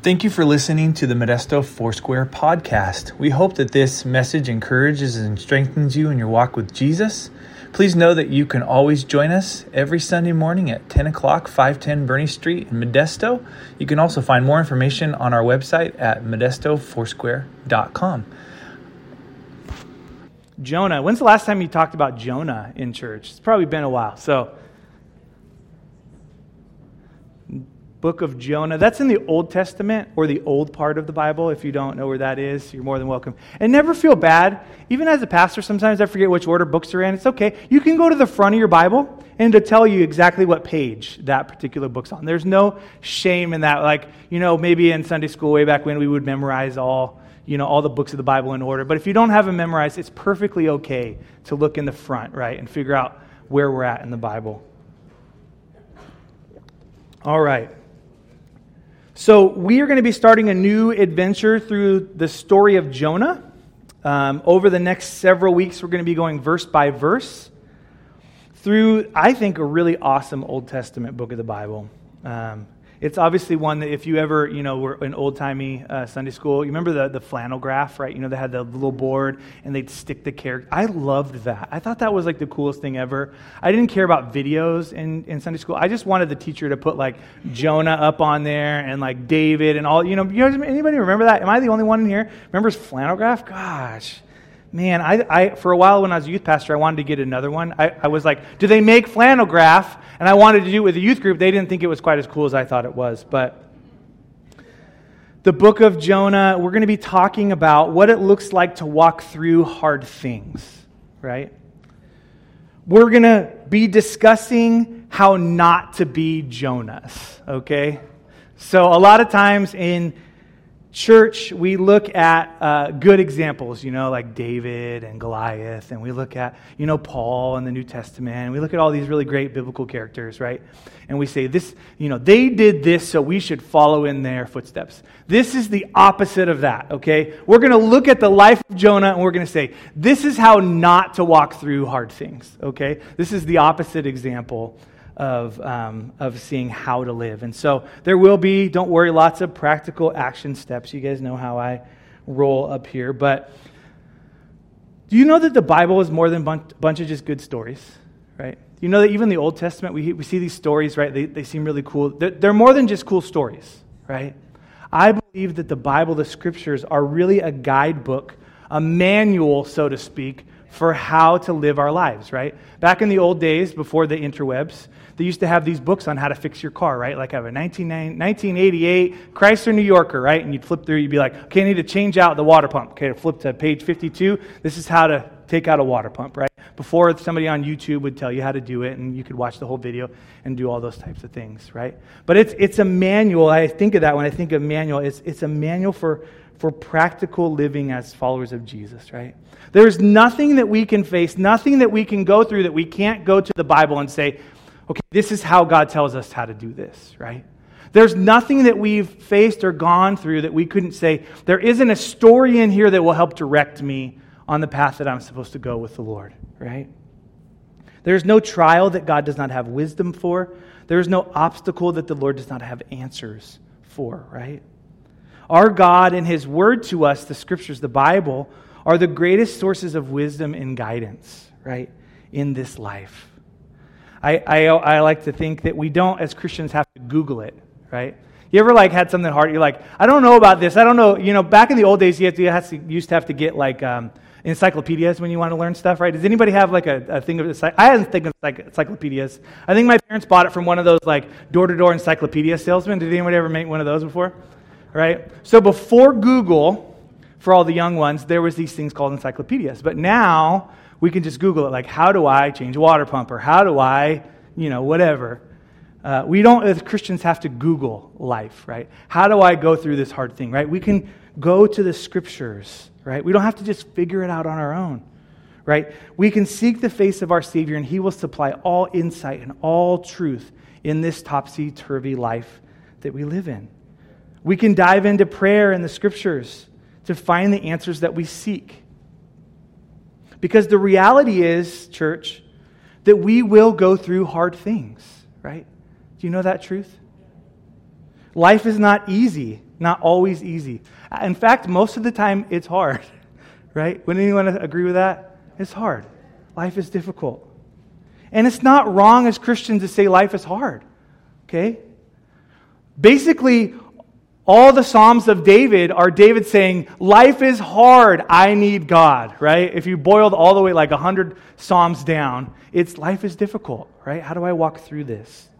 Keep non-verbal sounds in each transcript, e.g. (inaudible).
Thank you for listening to the Modesto Foursquare podcast. We hope that this message encourages and strengthens you in your walk with Jesus. Please know that you can always join us every Sunday morning at 10 o'clock, 510 Bernie Street in Modesto. You can also find more information on our website at modestofoursquare.com. Jonah. When's the last time you talked about Jonah in church? It's probably been a while. So, book of Jonah. That's in the Old Testament or the old part of the Bible. If you don't know where that is, you're more than welcome. And never feel bad. Even as a pastor, sometimes I forget which order books are in. It's okay. You can go to the front of your Bible and to tell you exactly what page that particular book's on. There's no shame in that. Like, you know, maybe in Sunday school way back when we would memorize all, you know, all the books of the Bible in order. But if you don't have them memorized, it's perfectly okay to look in the front, right, and figure out where we're at in the Bible. All right. So, we are going to be starting a new adventure through the story of Jonah. Um, over the next several weeks, we're going to be going verse by verse through, I think, a really awesome Old Testament book of the Bible. Um, it's obviously one that if you ever, you know, were in old timey uh, Sunday school, you remember the, the flannel graph, right? You know, they had the little board and they'd stick the character. I loved that. I thought that was like the coolest thing ever. I didn't care about videos in, in Sunday school. I just wanted the teacher to put like Jonah up on there and like David and all, you know, you know anybody remember that? Am I the only one in here? Remembers flannel graph? Gosh man, I, I, for a while when I was a youth pastor, I wanted to get another one. I, I was like, do they make flannel graph? And I wanted to do it with a youth group. They didn't think it was quite as cool as I thought it was. But the book of Jonah, we're going to be talking about what it looks like to walk through hard things, right? We're going to be discussing how not to be Jonahs, okay? So, a lot of times in church, we look at uh, good examples, you know, like David and Goliath, and we look at, you know, Paul in the New Testament, and we look at all these really great biblical characters, right? And we say, this, you know, they did this, so we should follow in their footsteps. This is the opposite of that, okay? We're going to look at the life of Jonah, and we're going to say, this is how not to walk through hard things, okay? This is the opposite example of, um, of seeing how to live. And so there will be, don't worry, lots of practical action steps. You guys know how I roll up here. But do you know that the Bible is more than a bunch, bunch of just good stories, right? You know that even the Old Testament, we, we see these stories, right? They, they seem really cool. They're, they're more than just cool stories, right? I believe that the Bible, the scriptures, are really a guidebook, a manual, so to speak, for how to live our lives, right? Back in the old days, before the interwebs, they used to have these books on how to fix your car, right? Like I have a 1988 Chrysler New Yorker, right? And you'd flip through, you'd be like, okay, I need to change out the water pump. Okay, flip to page 52. This is how to take out a water pump, right? Before somebody on YouTube would tell you how to do it, and you could watch the whole video and do all those types of things, right? But it's, it's a manual. I think of that when I think of manual. It's, it's a manual for, for practical living as followers of Jesus, right? There's nothing that we can face, nothing that we can go through that we can't go to the Bible and say, okay, this is how God tells us how to do this, right? There's nothing that we've faced or gone through that we couldn't say, there isn't a story in here that will help direct me on the path that I'm supposed to go with the Lord, right? There's no trial that God does not have wisdom for. There's no obstacle that the Lord does not have answers for, right? Our God and His Word to us, the Scriptures, the Bible, are the greatest sources of wisdom and guidance, right, in this life. I, I, I like to think that we don't, as Christians, have to Google it, right? You ever like had something hard? You're like, I don't know about this. I don't know. You know, back in the old days, you, to, you to, used to have to get like um, encyclopedias when you want to learn stuff, right? Does anybody have like a, a thing of? I hadn't think of like encyclopedias. I think my parents bought it from one of those like door-to-door encyclopedia salesmen. Did anybody ever make one of those before? Right. So before Google, for all the young ones, there was these things called encyclopedias. But now we can just Google it, like, how do I change a water pump or how do I, you know, whatever. Uh, we don't, as Christians, have to Google life, right? How do I go through this hard thing, right? We can go to the scriptures, right? We don't have to just figure it out on our own, right? We can seek the face of our Savior, and He will supply all insight and all truth in this topsy turvy life that we live in. We can dive into prayer and the scriptures to find the answers that we seek. Because the reality is, church, that we will go through hard things, right? Do you know that truth? Life is not easy, not always easy. In fact, most of the time it's hard, (laughs) right? Would anyone agree with that? It's hard. Life is difficult. And it's not wrong as Christians to say life is hard, okay? Basically, all the Psalms of David are David saying, Life is hard, I need God, right? If you boiled all the way like 100 Psalms down, it's life is difficult, right? How do I walk through this?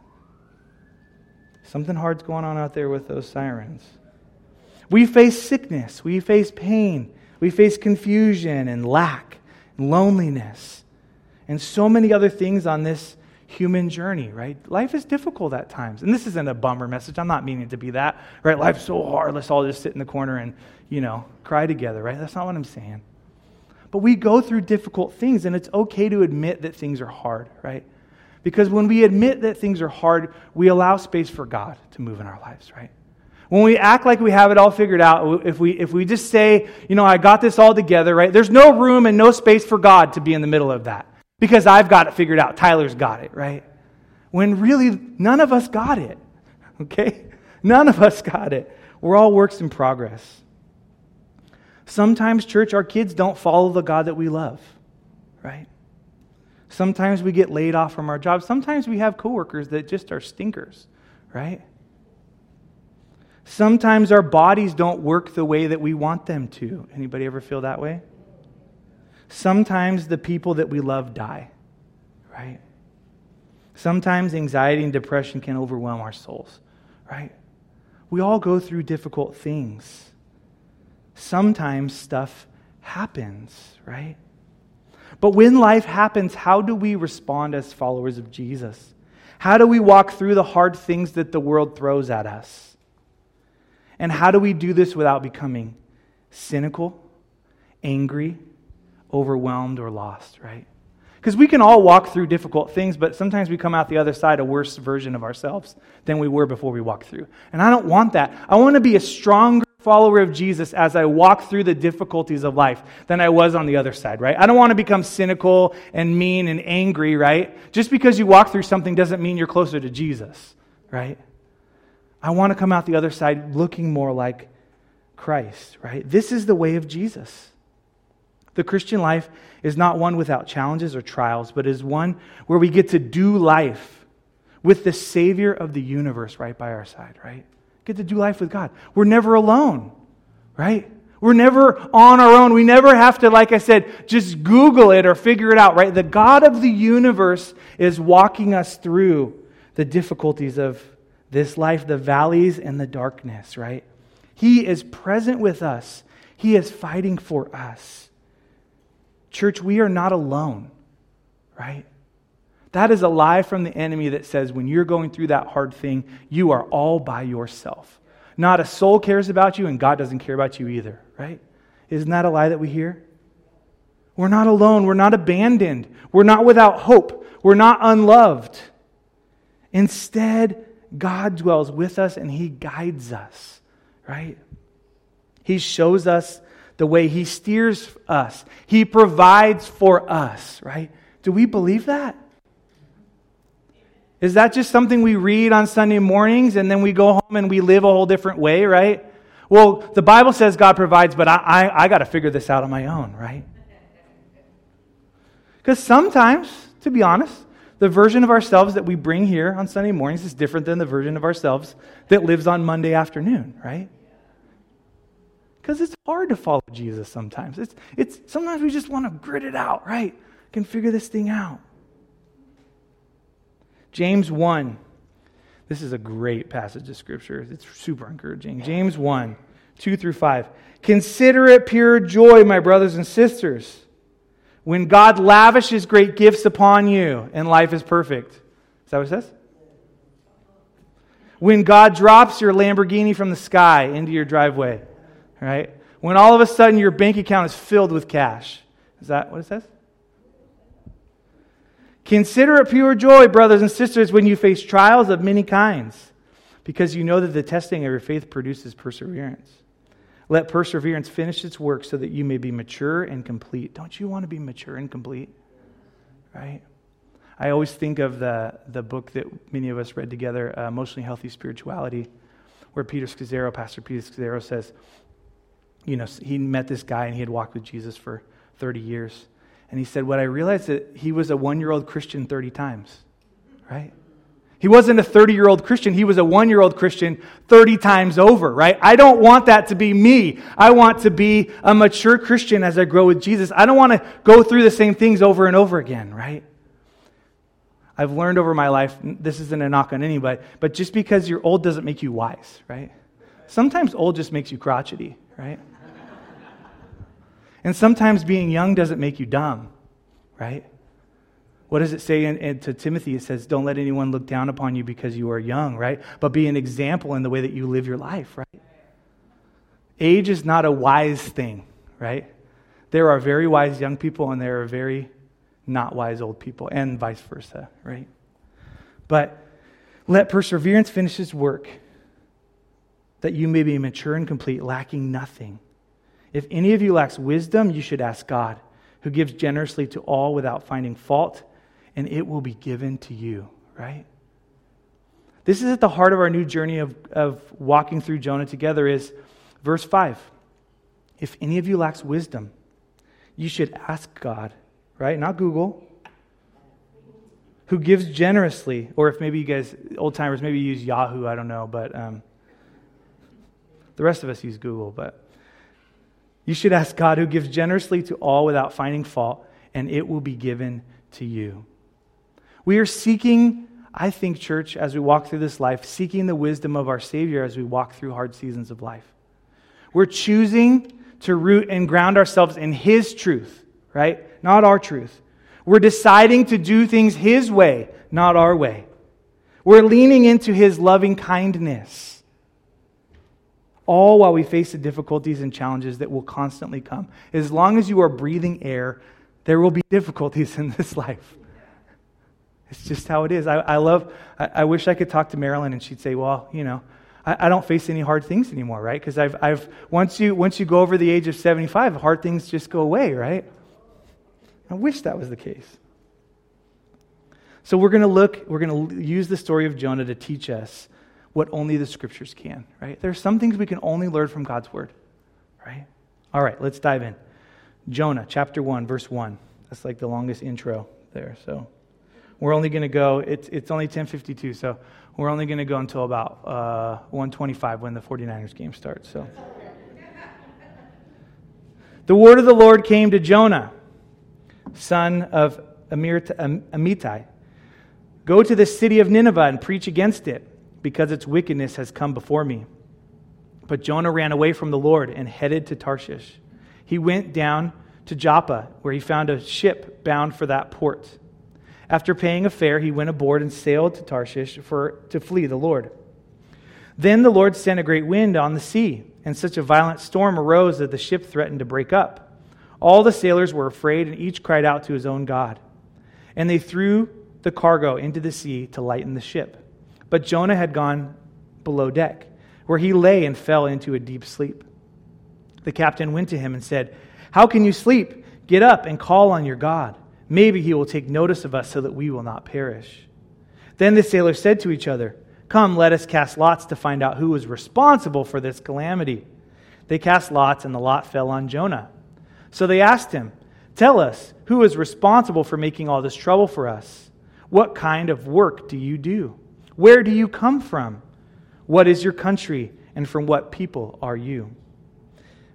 Something hard's going on out there with those sirens. We face sickness, we face pain, we face confusion and lack, and loneliness, and so many other things on this human journey, right? Life is difficult at times. And this isn't a bummer message. I'm not meaning to be that, right? Life's so hard. Let's all just sit in the corner and, you know, cry together, right? That's not what I'm saying. But we go through difficult things, and it's okay to admit that things are hard, right? Because when we admit that things are hard, we allow space for God to move in our lives, right? When we act like we have it all figured out, if we, if we just say, you know, I got this all together, right? There's no room and no space for God to be in the middle of that because I've got it figured out. Tyler's got it, right? When really none of us got it, (laughs) okay? None of us got it. We're all works in progress. Sometimes, church, our kids don't follow the God that we love, right? Sometimes we get laid off from our jobs. Sometimes we have coworkers that just are stinkers, right? Sometimes our bodies don't work the way that we want them to. Anybody ever feel that way? Sometimes the people that we love die, right? Sometimes anxiety and depression can overwhelm our souls, right? We all go through difficult things. Sometimes stuff happens, right? But when life happens, how do we respond as followers of Jesus? How do we walk through the hard things that the world throws at us? And how do we do this without becoming cynical, angry, overwhelmed, or lost, right? Because we can all walk through difficult things, but sometimes we come out the other side a worse version of ourselves than we were before we walked through. And I don't want that. I want to be a stronger follower of Jesus as I walk through the difficulties of life than I was on the other side, right? I don't want to become cynical and mean and angry, right? Just because you walk through something doesn't mean you're closer to Jesus, right? I want to come out the other side looking more like Christ, right? This is the way of Jesus. The Christian life is not one without challenges or trials, but is one where we get to do life with the Savior of the universe right by our side, right? Get to do life with God. We're never alone, right? We're never on our own. We never have to, like I said, just Google it or figure it out, right? The God of the universe is walking us through the difficulties of this life, the valleys and the darkness, right? He is present with us, He is fighting for us. Church, we are not alone, right? That is a lie from the enemy that says when you're going through that hard thing, you are all by yourself. Not a soul cares about you, and God doesn't care about you either, right? Isn't that a lie that we hear? We're not alone. We're not abandoned. We're not without hope. We're not unloved. Instead, God dwells with us and He guides us, right? He shows us the way He steers us, He provides for us, right? Do we believe that? Is that just something we read on Sunday mornings and then we go home and we live a whole different way, right? Well, the Bible says God provides, but I, I, I got to figure this out on my own, right? Because sometimes, to be honest, the version of ourselves that we bring here on Sunday mornings is different than the version of ourselves that lives on Monday afternoon, right? Because it's hard to follow Jesus sometimes. It's, it's, sometimes we just want to grit it out, right? Can figure this thing out. James 1. This is a great passage of Scripture. It's super encouraging. James 1, 2 through 5. Consider it pure joy, my brothers and sisters, when God lavishes great gifts upon you and life is perfect. Is that what it says? When God drops your Lamborghini from the sky into your driveway right? When all of a sudden your bank account is filled with cash. Is that what it says? Consider it pure joy, brothers and sisters, when you face trials of many kinds, because you know that the testing of your faith produces perseverance. Let perseverance finish its work so that you may be mature and complete. Don't you want to be mature and complete? Right? I always think of the, the book that many of us read together, uh, Emotionally Healthy Spirituality where Peter Scazzero, Pastor Peter Scazzero says, you know, he met this guy and he had walked with Jesus for 30 years. And he said, What I realized that he was a one year old Christian 30 times, right? He wasn't a 30 year old Christian. He was a one year old Christian 30 times over, right? I don't want that to be me. I want to be a mature Christian as I grow with Jesus. I don't want to go through the same things over and over again, right? I've learned over my life, this isn't a knock on anybody, but just because you're old doesn't make you wise, right? Sometimes old just makes you crotchety, right? and sometimes being young doesn't make you dumb, right? What does it say in, in, to Timothy? It says, Don't let anyone look down upon you because you are young, right? But be an example in the way that you live your life, right? Age is not a wise thing, right? There are very wise young people and there are very not wise old people, and vice versa, right? But let perseverance finish its work, that you may be mature and complete, lacking nothing. If any of you lacks wisdom, you should ask God, who gives generously to all without finding fault and it will be given to you, right? This is at the heart of our new journey of, of walking through Jonah together is verse 5. If any of you lacks wisdom, you should ask God, right? Not Google. Who gives generously, or if maybe you guys, old timers, maybe use Yahoo, I don't know, but um, the rest of us use Google, but you should ask God who gives generously to all without finding fault, and it will be given to you. We are seeking, I think, church, as we walk through this life, seeking the wisdom of our Savior as we walk through hard seasons of life. We're choosing to root and ground ourselves in His truth, right? Not our truth. We're deciding to do things His way, not our way. We're leaning into His loving kindness. All while we face the difficulties and challenges that will constantly come. As long as you are breathing air, there will be difficulties (laughs) in this life. It's just how it is. I, I love, I, I, wish I could talk to Marilyn and she'd say, well, you know, I, I don't face any hard things anymore, right? Because I've, I've, once you, once you go over the age of 75, hard things just go away, right? I wish that was the case. So we're going to look, we're going to use the story of Jonah to teach us what only the scriptures can, right? There are some things we can only learn from God's word, right? All right, let's dive in. Jonah, chapter 1, verse 1. That's like the longest intro there, so. We're only going to go, it's, it's only 10.52, so we're only going to go until about uh, 125 when the 49ers game starts. So. the word of the Lord came to Jonah, son of Amittai. Go to the city of Nineveh and preach against it, because its wickedness has come before me. But Jonah ran away from the Lord and headed to Tarshish. He went down to Joppa, where he found a ship bound for that port. After paying a fare, he went aboard and sailed to Tarshish for, to flee the Lord. Then the Lord sent a great wind on the sea, and such a violent storm arose that the ship threatened to break up. All the sailors were afraid, and each cried out to his own God. And they threw the cargo into the sea to lighten the ship. But Jonah had gone below deck, where he lay and fell into a deep sleep. The captain went to him and said, How can you sleep? Get up and call on your God. Maybe he will take notice of us so that we will not perish. Then the sailors said to each other, Come, let us cast lots to find out who is responsible for this calamity. They cast lots, and the lot fell on Jonah. So they asked him, Tell us, who is responsible for making all this trouble for us? What kind of work do you do? Where do you come from? What is your country, and from what people are you?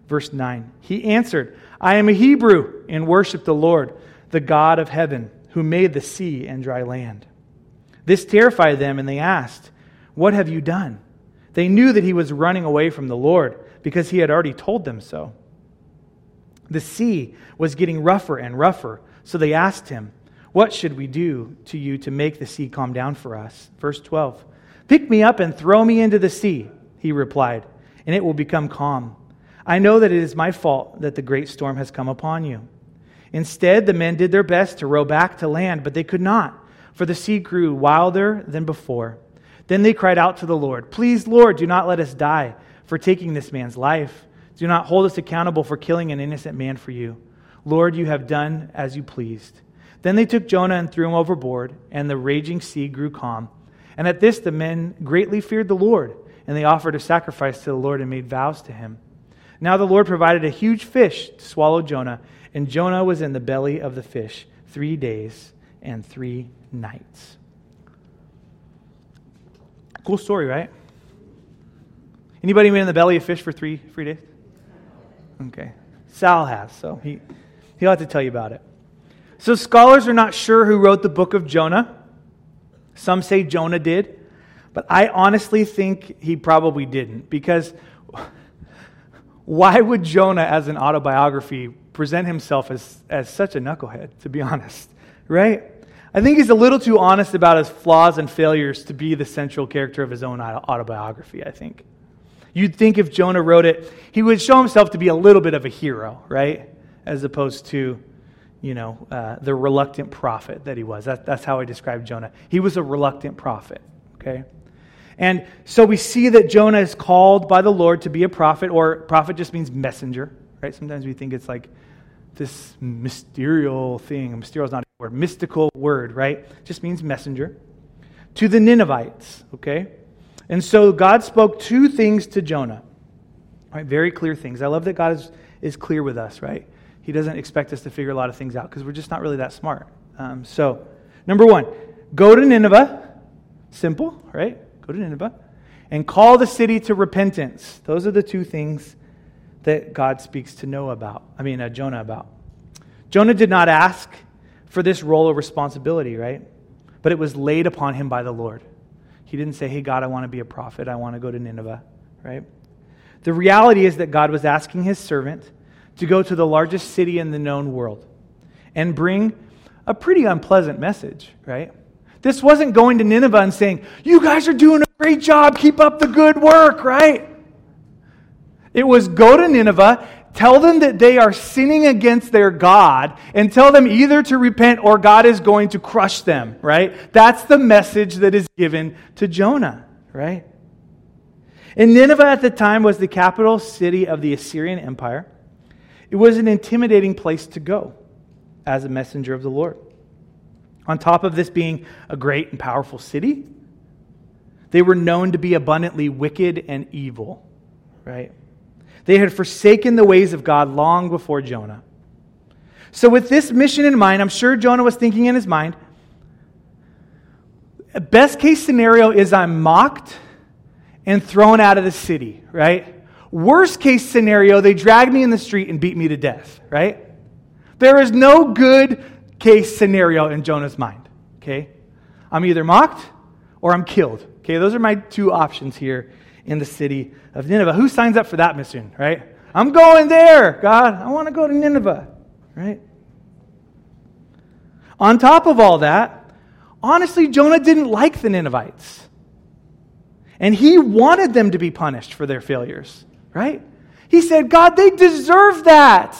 Verse 9 He answered, I am a Hebrew and worship the Lord the God of heaven, who made the sea and dry land. This terrified them, and they asked, What have you done? They knew that he was running away from the Lord, because he had already told them so. The sea was getting rougher and rougher, so they asked him, What should we do to you to make the sea calm down for us? Verse 12 Pick me up and throw me into the sea, he replied, and it will become calm. I know that it is my fault that the great storm has come upon you. Instead, the men did their best to row back to land, but they could not, for the sea grew wilder than before. Then they cried out to the Lord, Please, Lord, do not let us die for taking this man's life. Do not hold us accountable for killing an innocent man for you. Lord, you have done as you pleased. Then they took Jonah and threw him overboard, and the raging sea grew calm. And at this, the men greatly feared the Lord and they offered a sacrifice to the Lord and made vows to him. Now the Lord provided a huge fish to swallow Jonah, and Jonah was in the belly of the fish three days and three nights. Cool story, right? Anybody been in the belly of fish for three, three days? Okay. Sal has, so he, he'll have to tell you about it. So scholars are not sure who wrote the book of Jonah. Some say Jonah did, but I honestly think he probably didn't because why would Jonah, as an autobiography, present himself as, as such a knucklehead, to be honest? Right? I think he's a little too honest about his flaws and failures to be the central character of his own autobiography, I think. You'd think if Jonah wrote it, he would show himself to be a little bit of a hero, right? As opposed to, you know, uh, the reluctant prophet that he was. That, that's how I describe Jonah. He was a reluctant prophet, okay? And so we see that Jonah is called by the Lord to be a prophet, or prophet just means messenger, right? Sometimes we think it's like this mysterious thing. Mysterious is not a word, mystical word, right? Just means messenger. To the Ninevites, okay? And so God spoke two things to Jonah, right? Very clear things. I love that God is, is clear with us, right? He doesn't expect us to figure a lot of things out because we're just not really that smart. Um, so, number one, go to Nineveh. Simple, right? Go to Nineveh and call the city to repentance. Those are the two things that God speaks to Noah about. I mean, uh, Jonah about. Jonah did not ask for this role of responsibility, right? But it was laid upon him by the Lord. He didn't say, "Hey God, I want to be a prophet. I want to go to Nineveh," right? The reality is that God was asking his servant to go to the largest city in the known world and bring a pretty unpleasant message, right? This wasn't going to Nineveh and saying, You guys are doing a great job, keep up the good work, right? It was go to Nineveh, tell them that they are sinning against their God, and tell them either to repent or God is going to crush them, right? That's the message that is given to Jonah, right? And Nineveh at the time was the capital city of the Assyrian Empire. It was an intimidating place to go as a messenger of the Lord. On top of this being a great and powerful city, they were known to be abundantly wicked and evil, right? They had forsaken the ways of God long before Jonah. So, with this mission in mind, I'm sure Jonah was thinking in his mind best case scenario is I'm mocked and thrown out of the city, right? Worst case scenario, they drag me in the street and beat me to death, right? There is no good case scenario in Jonah's mind, okay? I'm either mocked or I'm killed, okay? Those are my two options here in the city of Nineveh. Who signs up for that mission, right? I'm going there, God. I want to go to Nineveh, right? On top of all that, honestly, Jonah didn't like the Ninevites. And he wanted them to be punished for their failures, right? He said, God, they deserve that.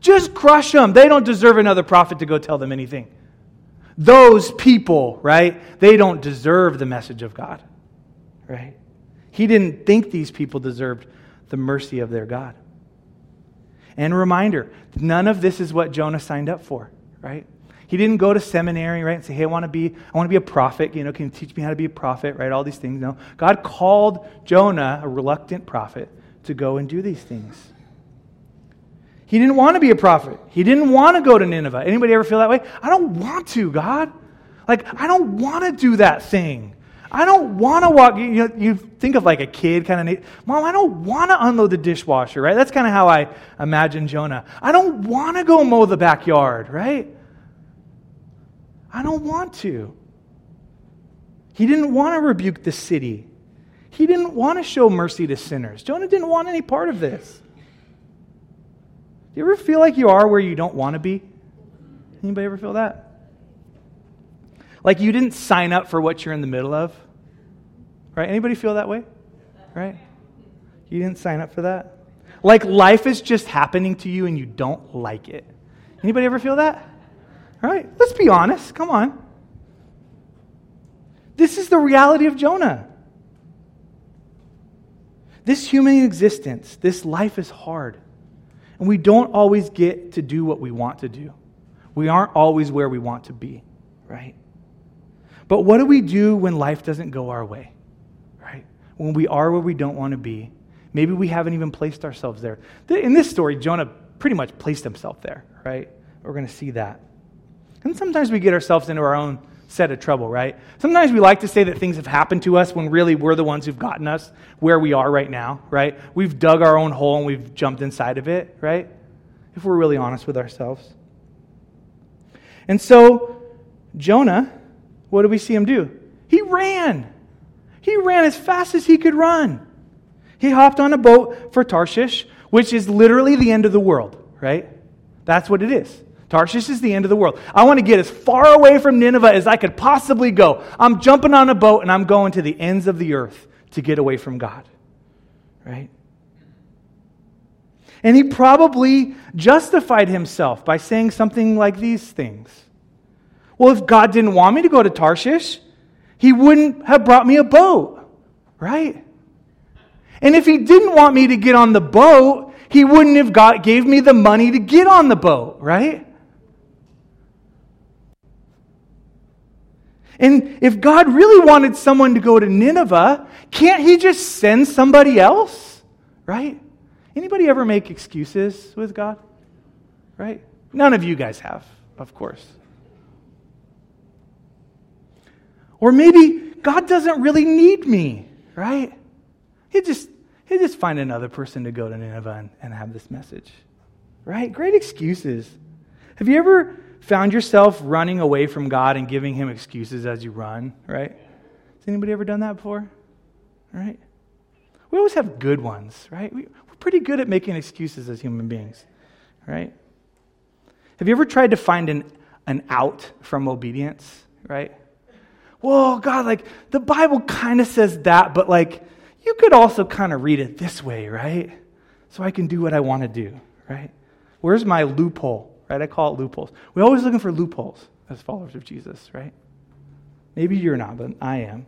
Just crush them. They don't deserve another prophet to go tell them anything. Those people, right? They don't deserve the message of God, right? He didn't think these people deserved the mercy of their God. And reminder none of this is what Jonah signed up for, right? He didn't go to seminary, right, and say, hey, I want to be, I want to be a prophet. You know, can you teach me how to be a prophet, right? All these things. No. God called Jonah, a reluctant prophet, to go and do these things. He didn't want to be a prophet. He didn't want to go to Nineveh. Anybody ever feel that way? I don't want to, God. Like, I don't want to do that thing. I don't want to walk. You, know, you think of like a kid kind of, Mom, I don't want to unload the dishwasher, right? That's kind of how I imagine Jonah. I don't want to go mow the backyard, right? I don't want to. He didn't want to rebuke the city. He didn't want to show mercy to sinners. Jonah didn't want any part of this. Do you ever feel like you are where you don't want to be? Anybody ever feel that? Like you didn't sign up for what you're in the middle of? Right? Anybody feel that way? Right? You didn't sign up for that? Like life is just happening to you and you don't like it. Anybody ever feel that? All right, let's be honest. Come on. This is the reality of Jonah. This human existence, this life is hard. And we don't always get to do what we want to do. We aren't always where we want to be, right? But what do we do when life doesn't go our way? Right? When we are where we don't want to be. Maybe we haven't even placed ourselves there. In this story, Jonah pretty much placed himself there, right? We're going to see that. And sometimes we get ourselves into our own set of trouble, right? Sometimes we like to say that things have happened to us when really we're the ones who've gotten us where we are right now, right? We've dug our own hole and we've jumped inside of it, right? If we're really honest with ourselves. And so, Jonah, what do we see him do? He ran. He ran as fast as he could run. He hopped on a boat for Tarshish, which is literally the end of the world, right? That's what it is. Tarshish is the end of the world. I want to get as far away from Nineveh as I could possibly go. I'm jumping on a boat and I'm going to the ends of the earth to get away from God. Right? And he probably justified himself by saying something like these things. Well, if God didn't want me to go to Tarshish, he wouldn't have brought me a boat, right? And if he didn't want me to get on the boat, he wouldn't have got, gave me the money to get on the boat, right? And if God really wanted someone to go to Nineveh, can't he just send somebody else? Right? Anybody ever make excuses with God? Right? None of you guys have, of course. Or maybe God doesn't really need me, right? He just he just find another person to go to Nineveh and, and have this message. Right? Great excuses. Have you ever found yourself running away from God and giving him excuses as you run, right? Has anybody ever done that before? Right? We always have good ones, right? We, we're pretty good at making excuses as human beings, right? Have you ever tried to find an, an out from obedience, right? Well, God, like the Bible kind of says that, but like you could also kind of read it this way, right? So I can do what I want to do, right? Where's my loophole? Right? I call it loopholes. We're always looking for loopholes as followers of Jesus, right? Maybe you're not, but I am.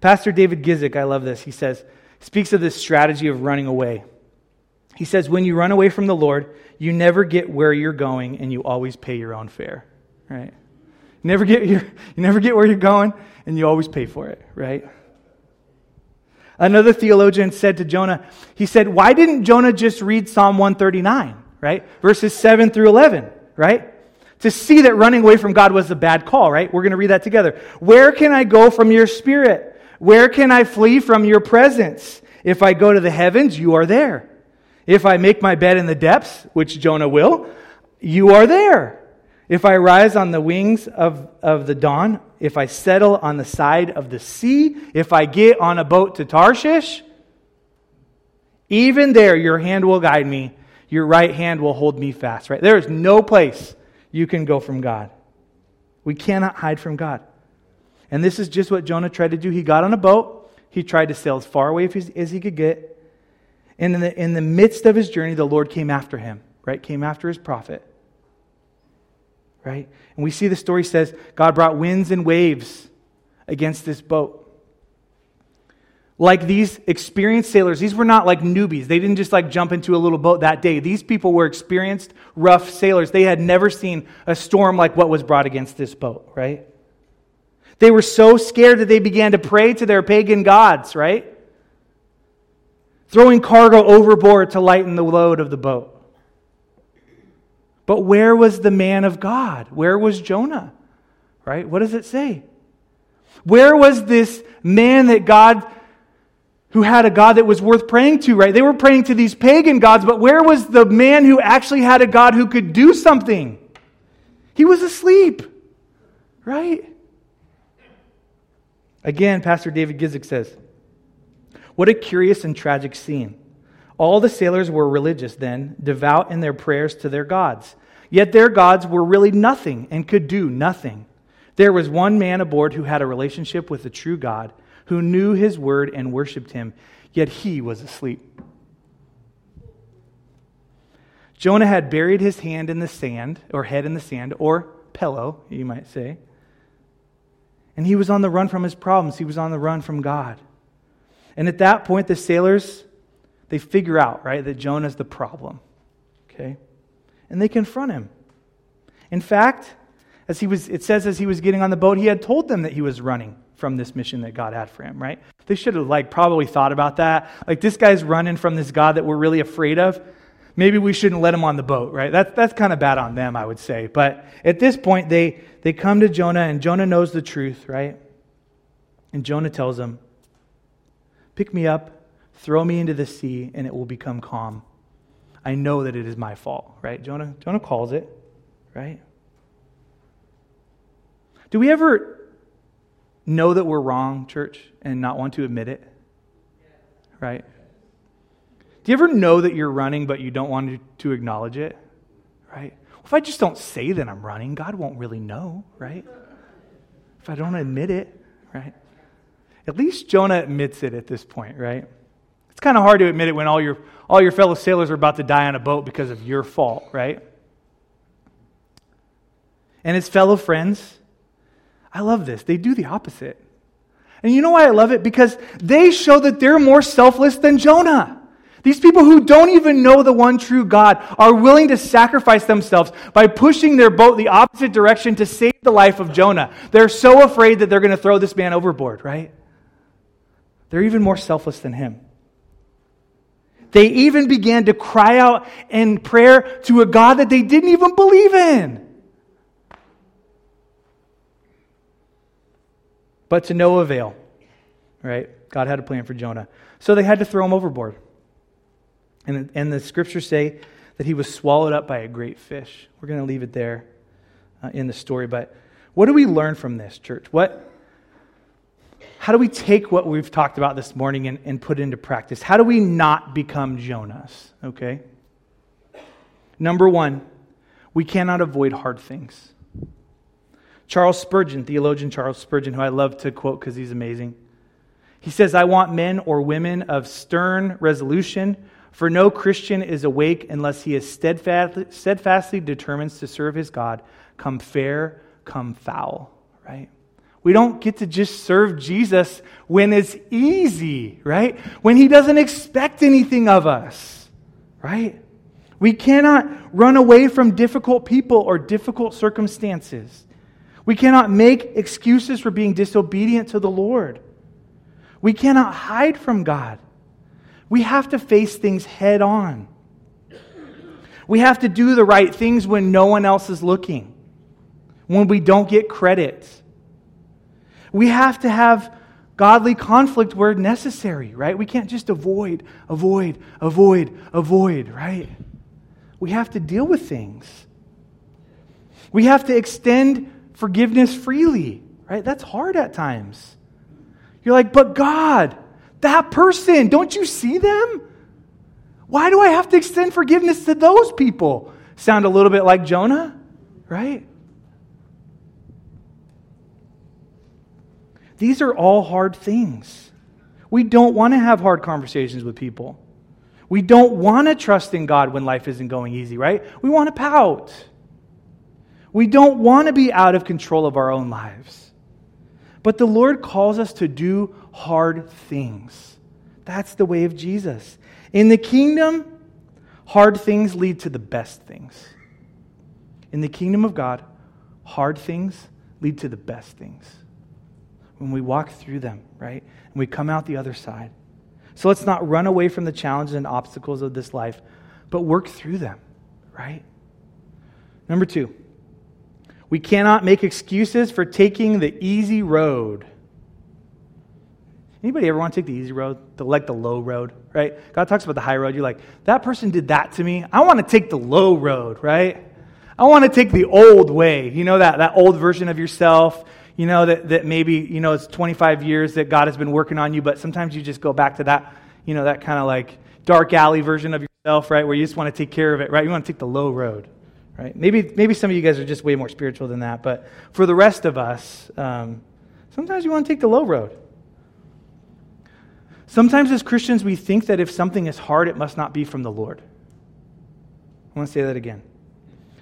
Pastor David Guzik, I love this. He says, speaks of this strategy of running away. He says, when you run away from the Lord, you never get where you're going and you always pay your own fare, right? You never get, your, you never get where you're going and you always pay for it, right? Another theologian said to Jonah, he said, Why didn't Jonah just read Psalm 139? Right? Verses 7 through 11, right? To see that running away from God was a bad call, right? We're going to read that together. Where can I go from your spirit? Where can I flee from your presence? If I go to the heavens, you are there. If I make my bed in the depths, which Jonah will, you are there. If I rise on the wings of, of the dawn, if I settle on the side of the sea, if I get on a boat to Tarshish, even there your hand will guide me your right hand will hold me fast, right? There is no place you can go from God. We cannot hide from God. And this is just what Jonah tried to do. He got on a boat, he tried to sail as far away as he could get. And in the, in the midst of his journey, the Lord came after him, right? Came after his prophet. Right? And we see the story says God brought winds and waves against this boat like these experienced sailors these were not like newbies. They didn't just like jump into a little boat that day. These people were experienced rough sailors. They had never seen a storm like what was brought against this boat right? They were so scared that they began to pray to their pagan gods right? Throwing cargo overboard to lighten the load of the boat. But where was the man of god? Where was jonah? Right? What does it say? Where was this man that god who had a God that was worth praying to, right? They were praying to these pagan gods, but where was the man who actually had a God who could do something? He was asleep, right? Again, Pastor David Guzik says, What a curious and tragic scene. All the sailors were religious then, devout in their prayers to their gods. Yet their gods were really nothing and could do nothing. There was one man aboard who had a relationship with the true God who knew his word and worshiped him, yet he was asleep. Jonah had buried his hand in the sand, or head in the sand, or pillow, you might say. And he was on the run from his problems. He was on the run from God. And at that point, the sailors, they figure out, right, that Jonah's the problem. Okay? And they confront him. In fact, as he was, it says as he was getting on the boat, he had told them that he was running from this mission that God had for him, right? They should have like probably thought about that. Like this guy's running from this God that we're really afraid of. Maybe we shouldn't let him on the boat, right? That's that's kind of bad on them, I would say. But at this point, they they come to Jonah, and Jonah knows the truth, right? And Jonah tells them, Pick me up, throw me into the sea, and it will become calm. I know that it is my fault, right? Jonah, Jonah calls it, right? Do we ever know that we're wrong, church, and not want to admit it? Right? Do you ever know that you're running, but you don't want to acknowledge it? Right? If I just don't say that I'm running, God won't really know, right? If I don't admit it, right? At least Jonah admits it at this point, right? It's kind of hard to admit it when all your, all your fellow sailors are about to die on a boat because of your fault, right? And his fellow friends, I love this. They do the opposite. And you know why I love it? Because they show that they're more selfless than Jonah. These people who don't even know the one true God are willing to sacrifice themselves by pushing their boat the opposite direction to save the life of Jonah. They're so afraid that they're going to throw this man overboard, right? They're even more selfless than him. They even began to cry out in prayer to a God that they didn't even believe in. But to no avail, right? God had a plan for Jonah. So they had to throw him overboard. And, and the scriptures say that he was swallowed up by a great fish. We're going to leave it there uh, in the story. But what do we learn from this, church? What, how do we take what we've talked about this morning and, and put into practice? How do we not become Jonahs? Okay? Number one, we cannot avoid hard things. Charles Spurgeon, theologian Charles Spurgeon, who I love to quote because he's amazing, he says, I want men or women of stern resolution for no Christian is awake unless he is steadfastly, steadfastly to serve his God, come fair, come foul, right? We don't get to just serve Jesus when it's easy, right? When he doesn't expect anything of us, right? We cannot run away from difficult people or difficult circumstances. We cannot make excuses for being disobedient to the Lord. We cannot hide from God. We have to face things head on. We have to do the right things when no one else is looking, when we don't get credit. We have to have godly conflict where necessary, right? We can't just avoid, avoid, avoid, avoid, right? We have to deal with things. We have to extend forgiveness freely, right? That's hard at times. You're like, but God, that person, don't you see them? Why do I have to extend forgiveness to those people? Sound a little bit like Jonah, right? These are all hard things. We don't want to have hard conversations with people. We don't want to trust in God when life isn't going easy, right? We want to pout. We don't want to be out of control of our own lives. But the Lord calls us to do hard things. That's the way of Jesus. In the kingdom, hard things lead to the best things. In the kingdom of God, hard things lead to the best things. When we walk through them, right? And we come out the other side. So let's not run away from the challenges and obstacles of this life, but work through them, right? Number two, we cannot make excuses for taking the easy road. Anybody ever want to take the easy road? The, like the low road, right? God talks about the high road. You're like, that person did that to me. I want to take the low road, right? I want to take the old way. You know, that, that old version of yourself. You know, that, that maybe, you know, it's 25 years that God has been working on you, but sometimes you just go back to that, you know, that kind of like dark alley version of yourself, right? Where you just want to take care of it, right? You want to take the low road right? Maybe, maybe some of you guys are just way more spiritual than that, but for the rest of us, um, sometimes you want to take the low road. Sometimes as Christians, we think that if something is hard, it must not be from the Lord. I want to say that again.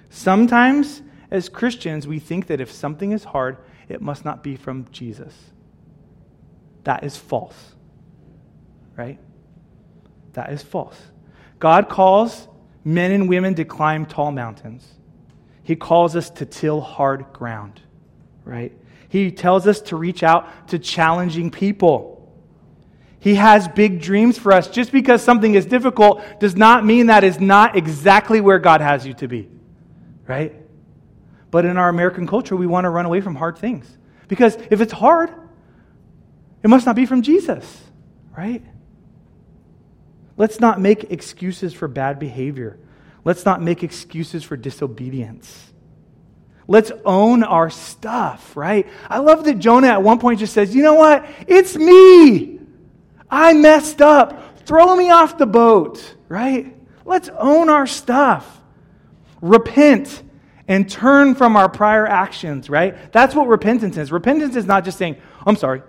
Sometimes as Christians, we think that if something is hard, it must not be from Jesus. That is false. Right? That is false. God calls men and women to climb tall mountains. He calls us to till hard ground, right? He tells us to reach out to challenging people. He has big dreams for us. Just because something is difficult does not mean that is not exactly where God has you to be, right? But in our American culture, we want to run away from hard things. Because if it's hard, it must not be from Jesus, right? Let's not make excuses for bad behavior. Let's not make excuses for disobedience. Let's own our stuff, right? I love that Jonah at one point just says, You know what? It's me. I messed up. Throw me off the boat, right? Let's own our stuff. Repent and turn from our prior actions, right? That's what repentance is. Repentance is not just saying, I'm sorry.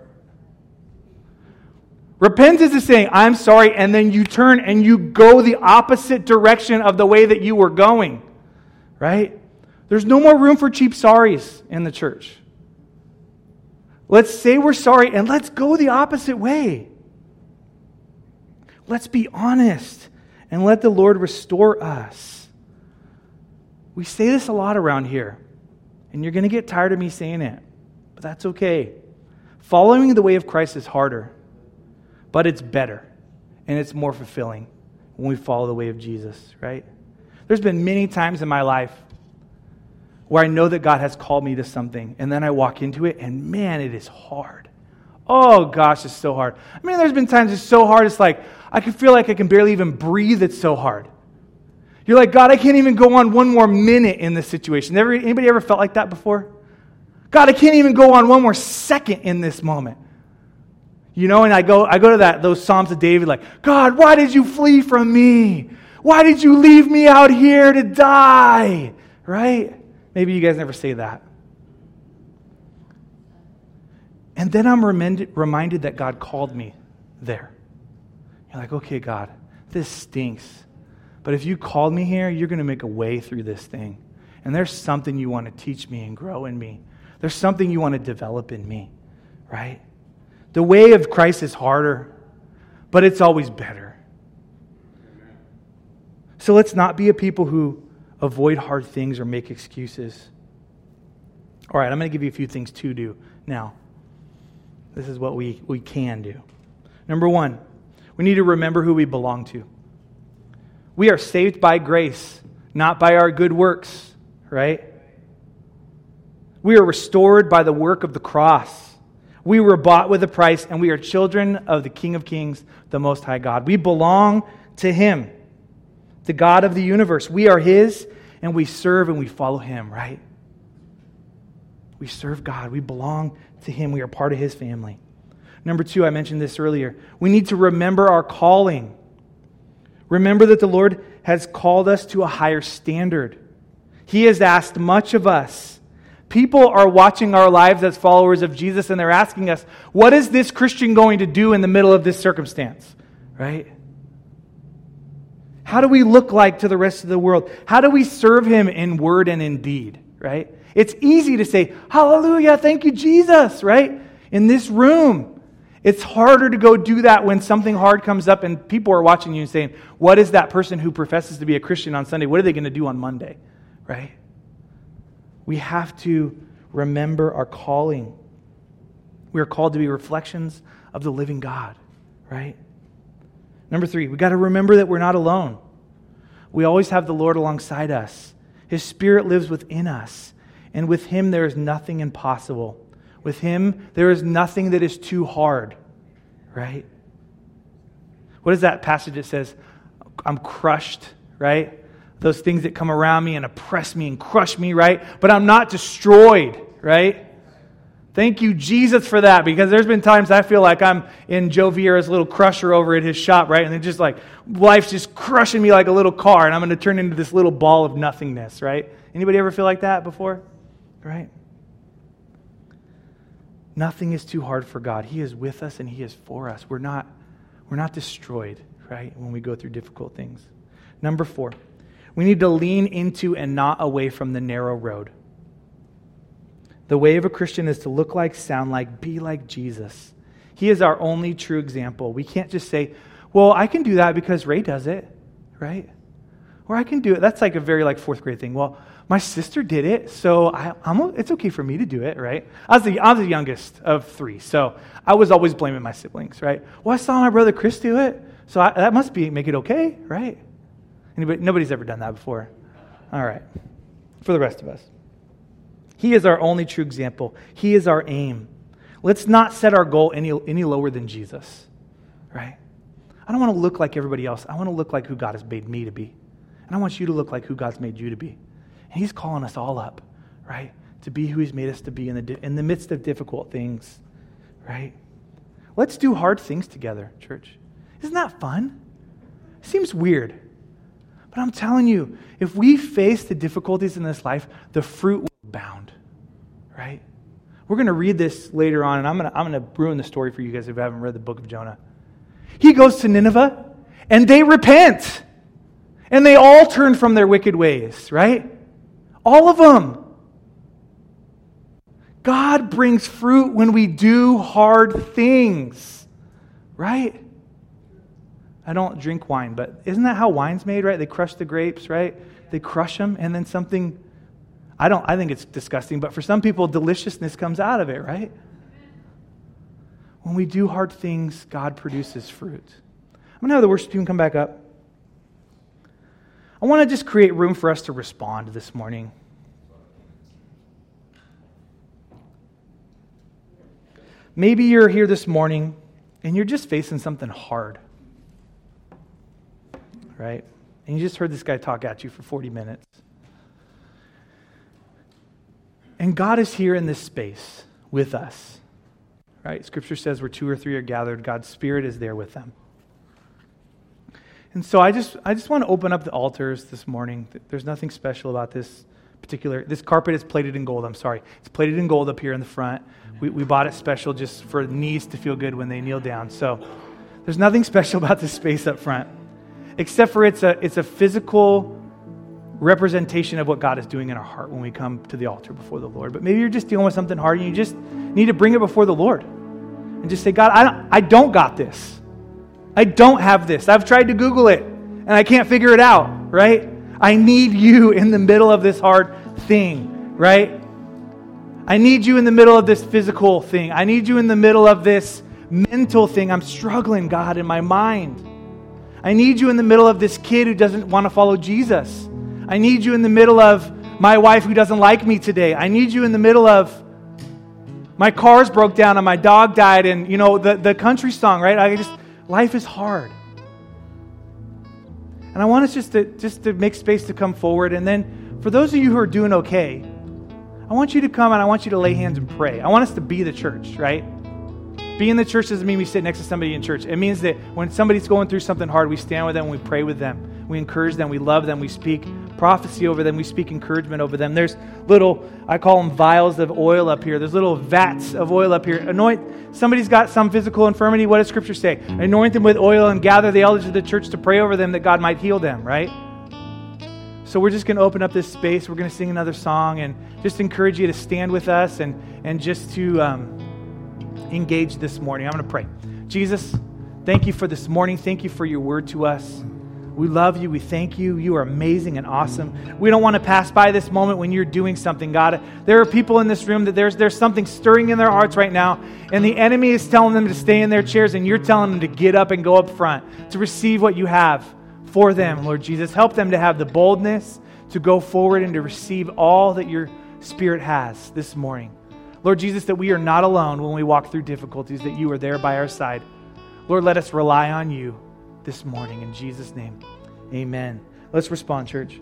Repentance is saying, I'm sorry, and then you turn and you go the opposite direction of the way that you were going, right? There's no more room for cheap sorries in the church. Let's say we're sorry and let's go the opposite way. Let's be honest and let the Lord restore us. We say this a lot around here, and you're going to get tired of me saying it, but that's okay. Following the way of Christ is harder, but it's better and it's more fulfilling when we follow the way of Jesus, right? There's been many times in my life where I know that God has called me to something, and then I walk into it, and man, it is hard. Oh gosh, it's so hard. I mean, there's been times it's so hard, it's like I can feel like I can barely even breathe, it's so hard. You're like, God, I can't even go on one more minute in this situation. Anybody ever felt like that before? God, I can't even go on one more second in this moment. You know, and I go, I go to that, those Psalms of David, like, God, why did you flee from me? Why did you leave me out here to die? Right? Maybe you guys never say that. And then I'm reminded, reminded that God called me there. You're like, okay, God, this stinks. But if you called me here, you're going to make a way through this thing. And there's something you want to teach me and grow in me. There's something you want to develop in me, right? The way of Christ is harder, but it's always better. So let's not be a people who avoid hard things or make excuses. All right, I'm going to give you a few things to do now. This is what we, we can do. Number one, we need to remember who we belong to. We are saved by grace, not by our good works, right? We are restored by the work of the cross. We were bought with a price, and we are children of the King of Kings, the Most High God. We belong to Him the God of the universe. We are His, and we serve and we follow Him, right? We serve God. We belong to Him. We are part of His family. Number two, I mentioned this earlier. We need to remember our calling. Remember that the Lord has called us to a higher standard. He has asked much of us. People are watching our lives as followers of Jesus and they're asking us, what is this Christian going to do in the middle of this circumstance? Right? How do we look like to the rest of the world? How do we serve him in word and in deed, right? It's easy to say, Hallelujah, thank you, Jesus, right? In this room. It's harder to go do that when something hard comes up and people are watching you and saying, What is that person who professes to be a Christian on Sunday? What are they going to do on Monday, right? We have to remember our calling. We are called to be reflections of the living God, right? Number three, we got to remember that we're not alone. We always have the Lord alongside us. His Spirit lives within us, and with Him there is nothing impossible. With Him there is nothing that is too hard, right? What is that passage that says, I'm crushed, right? Those things that come around me and oppress me and crush me, right? But I'm not destroyed, right? Thank you, Jesus, for that, because there's been times I feel like I'm in Joe Vieira's little crusher over at his shop, right? And it's just like life's just crushing me like a little car, and I'm going to turn into this little ball of nothingness, right? Anybody ever feel like that before? Right? Nothing is too hard for God. He is with us and He is for us. We're not, we're not destroyed, right, when we go through difficult things. Number four, we need to lean into and not away from the narrow road. The way of a Christian is to look like, sound like, be like Jesus. He is our only true example. We can't just say, well, I can do that because Ray does it, right? Or I can do it. That's like a very like fourth grade thing. Well, my sister did it, so I, it's okay for me to do it, right? I was, the, I was the youngest of three, so I was always blaming my siblings, right? Well, I saw my brother Chris do it, so I, that must be make it okay, right? Anybody, nobody's ever done that before. All right. For the rest of us. He is our only true example. He is our aim. Let's not set our goal any, any lower than Jesus, right? I don't want to look like everybody else. I want to look like who God has made me to be. And I want you to look like who God's made you to be. And He's calling us all up, right? To be who He's made us to be in the, in the midst of difficult things, right? Let's do hard things together, church. Isn't that fun? Seems weird. But I'm telling you, if we face the difficulties in this life, the fruit will abound, right? We're going to read this later on, and I'm going to, I'm going to ruin the story for you guys if you haven't read the book of Jonah. He goes to Nineveh, and they repent. And they all turn from their wicked ways, right? All of them. God brings fruit when we do hard things, right? I don't drink wine, but isn't that how wine's made, right? They crush the grapes, right? They crush them, and then something, I don't, I think it's disgusting, but for some people, deliciousness comes out of it, right? When we do hard things, God produces fruit. I'm going to have the worship team come back up. I want to just create room for us to respond this morning. Maybe you're here this morning and you're just facing something hard, right? And you just heard this guy talk at you for 40 minutes. And God is here in this space with us, right? Scripture says where two or three are gathered, God's Spirit is there with them. And so I just, I just want to open up the altars this morning. There's nothing special about this particular. This carpet is plated in gold. I'm sorry. It's plated in gold up here in the front. We, we bought it special just for knees to feel good when they kneel down. So there's nothing (laughs) special about this space up front, except for it's a, it's a physical representation of what God is doing in our heart when we come to the altar before the Lord. But maybe you're just dealing with something hard and you just need to bring it before the Lord and just say, God, I don't, I don't got this. I don't have this. I've tried to Google it and I can't figure it out, right? I need you in the middle of this hard thing, right? I need you in the middle of this physical thing. I need you in the middle of this mental thing. I'm struggling, God, in my mind. I need you in the middle of this kid who doesn't want to follow Jesus. I need you in the middle of my wife who doesn't like me today. I need you in the middle of my car's broke down and my dog died and you know the, the country song, right? I just Life is hard. And I want us just to, just to make space to come forward. And then for those of you who are doing okay, I want you to come and I want you to lay hands and pray. I want us to be the church, right? Being in the church doesn't mean we sit next to somebody in church. It means that when somebody's going through something hard, we stand with them, we pray with them, we encourage them, we love them, we speak prophecy over them, we speak encouragement over them. There's little, I call them vials of oil up here. There's little vats of oil up here. Anoint, somebody's got some physical infirmity. What does Scripture say? Anoint them with oil and gather the elders of the church to pray over them that God might heal them, right? So we're just going to open up this space. We're going to sing another song and just encourage you to stand with us and, and just to um, engage this morning. I'm going to pray. Jesus, thank you for this morning. Thank you for your word to us. We love you. We thank you. You are amazing and awesome. We don't want to pass by this moment when you're doing something, God. There are people in this room that there's, there's something stirring in their hearts right now, and the enemy is telling them to stay in their chairs, and you're telling them to get up and go up front to receive what you have for them, Lord Jesus. Help them to have the boldness to go forward and to receive all that your Spirit has this morning. Lord Jesus, that we are not alone when we walk through difficulties, that you are there by our side. Lord, let us rely on you this morning. In Jesus' name, amen. Let's respond, church.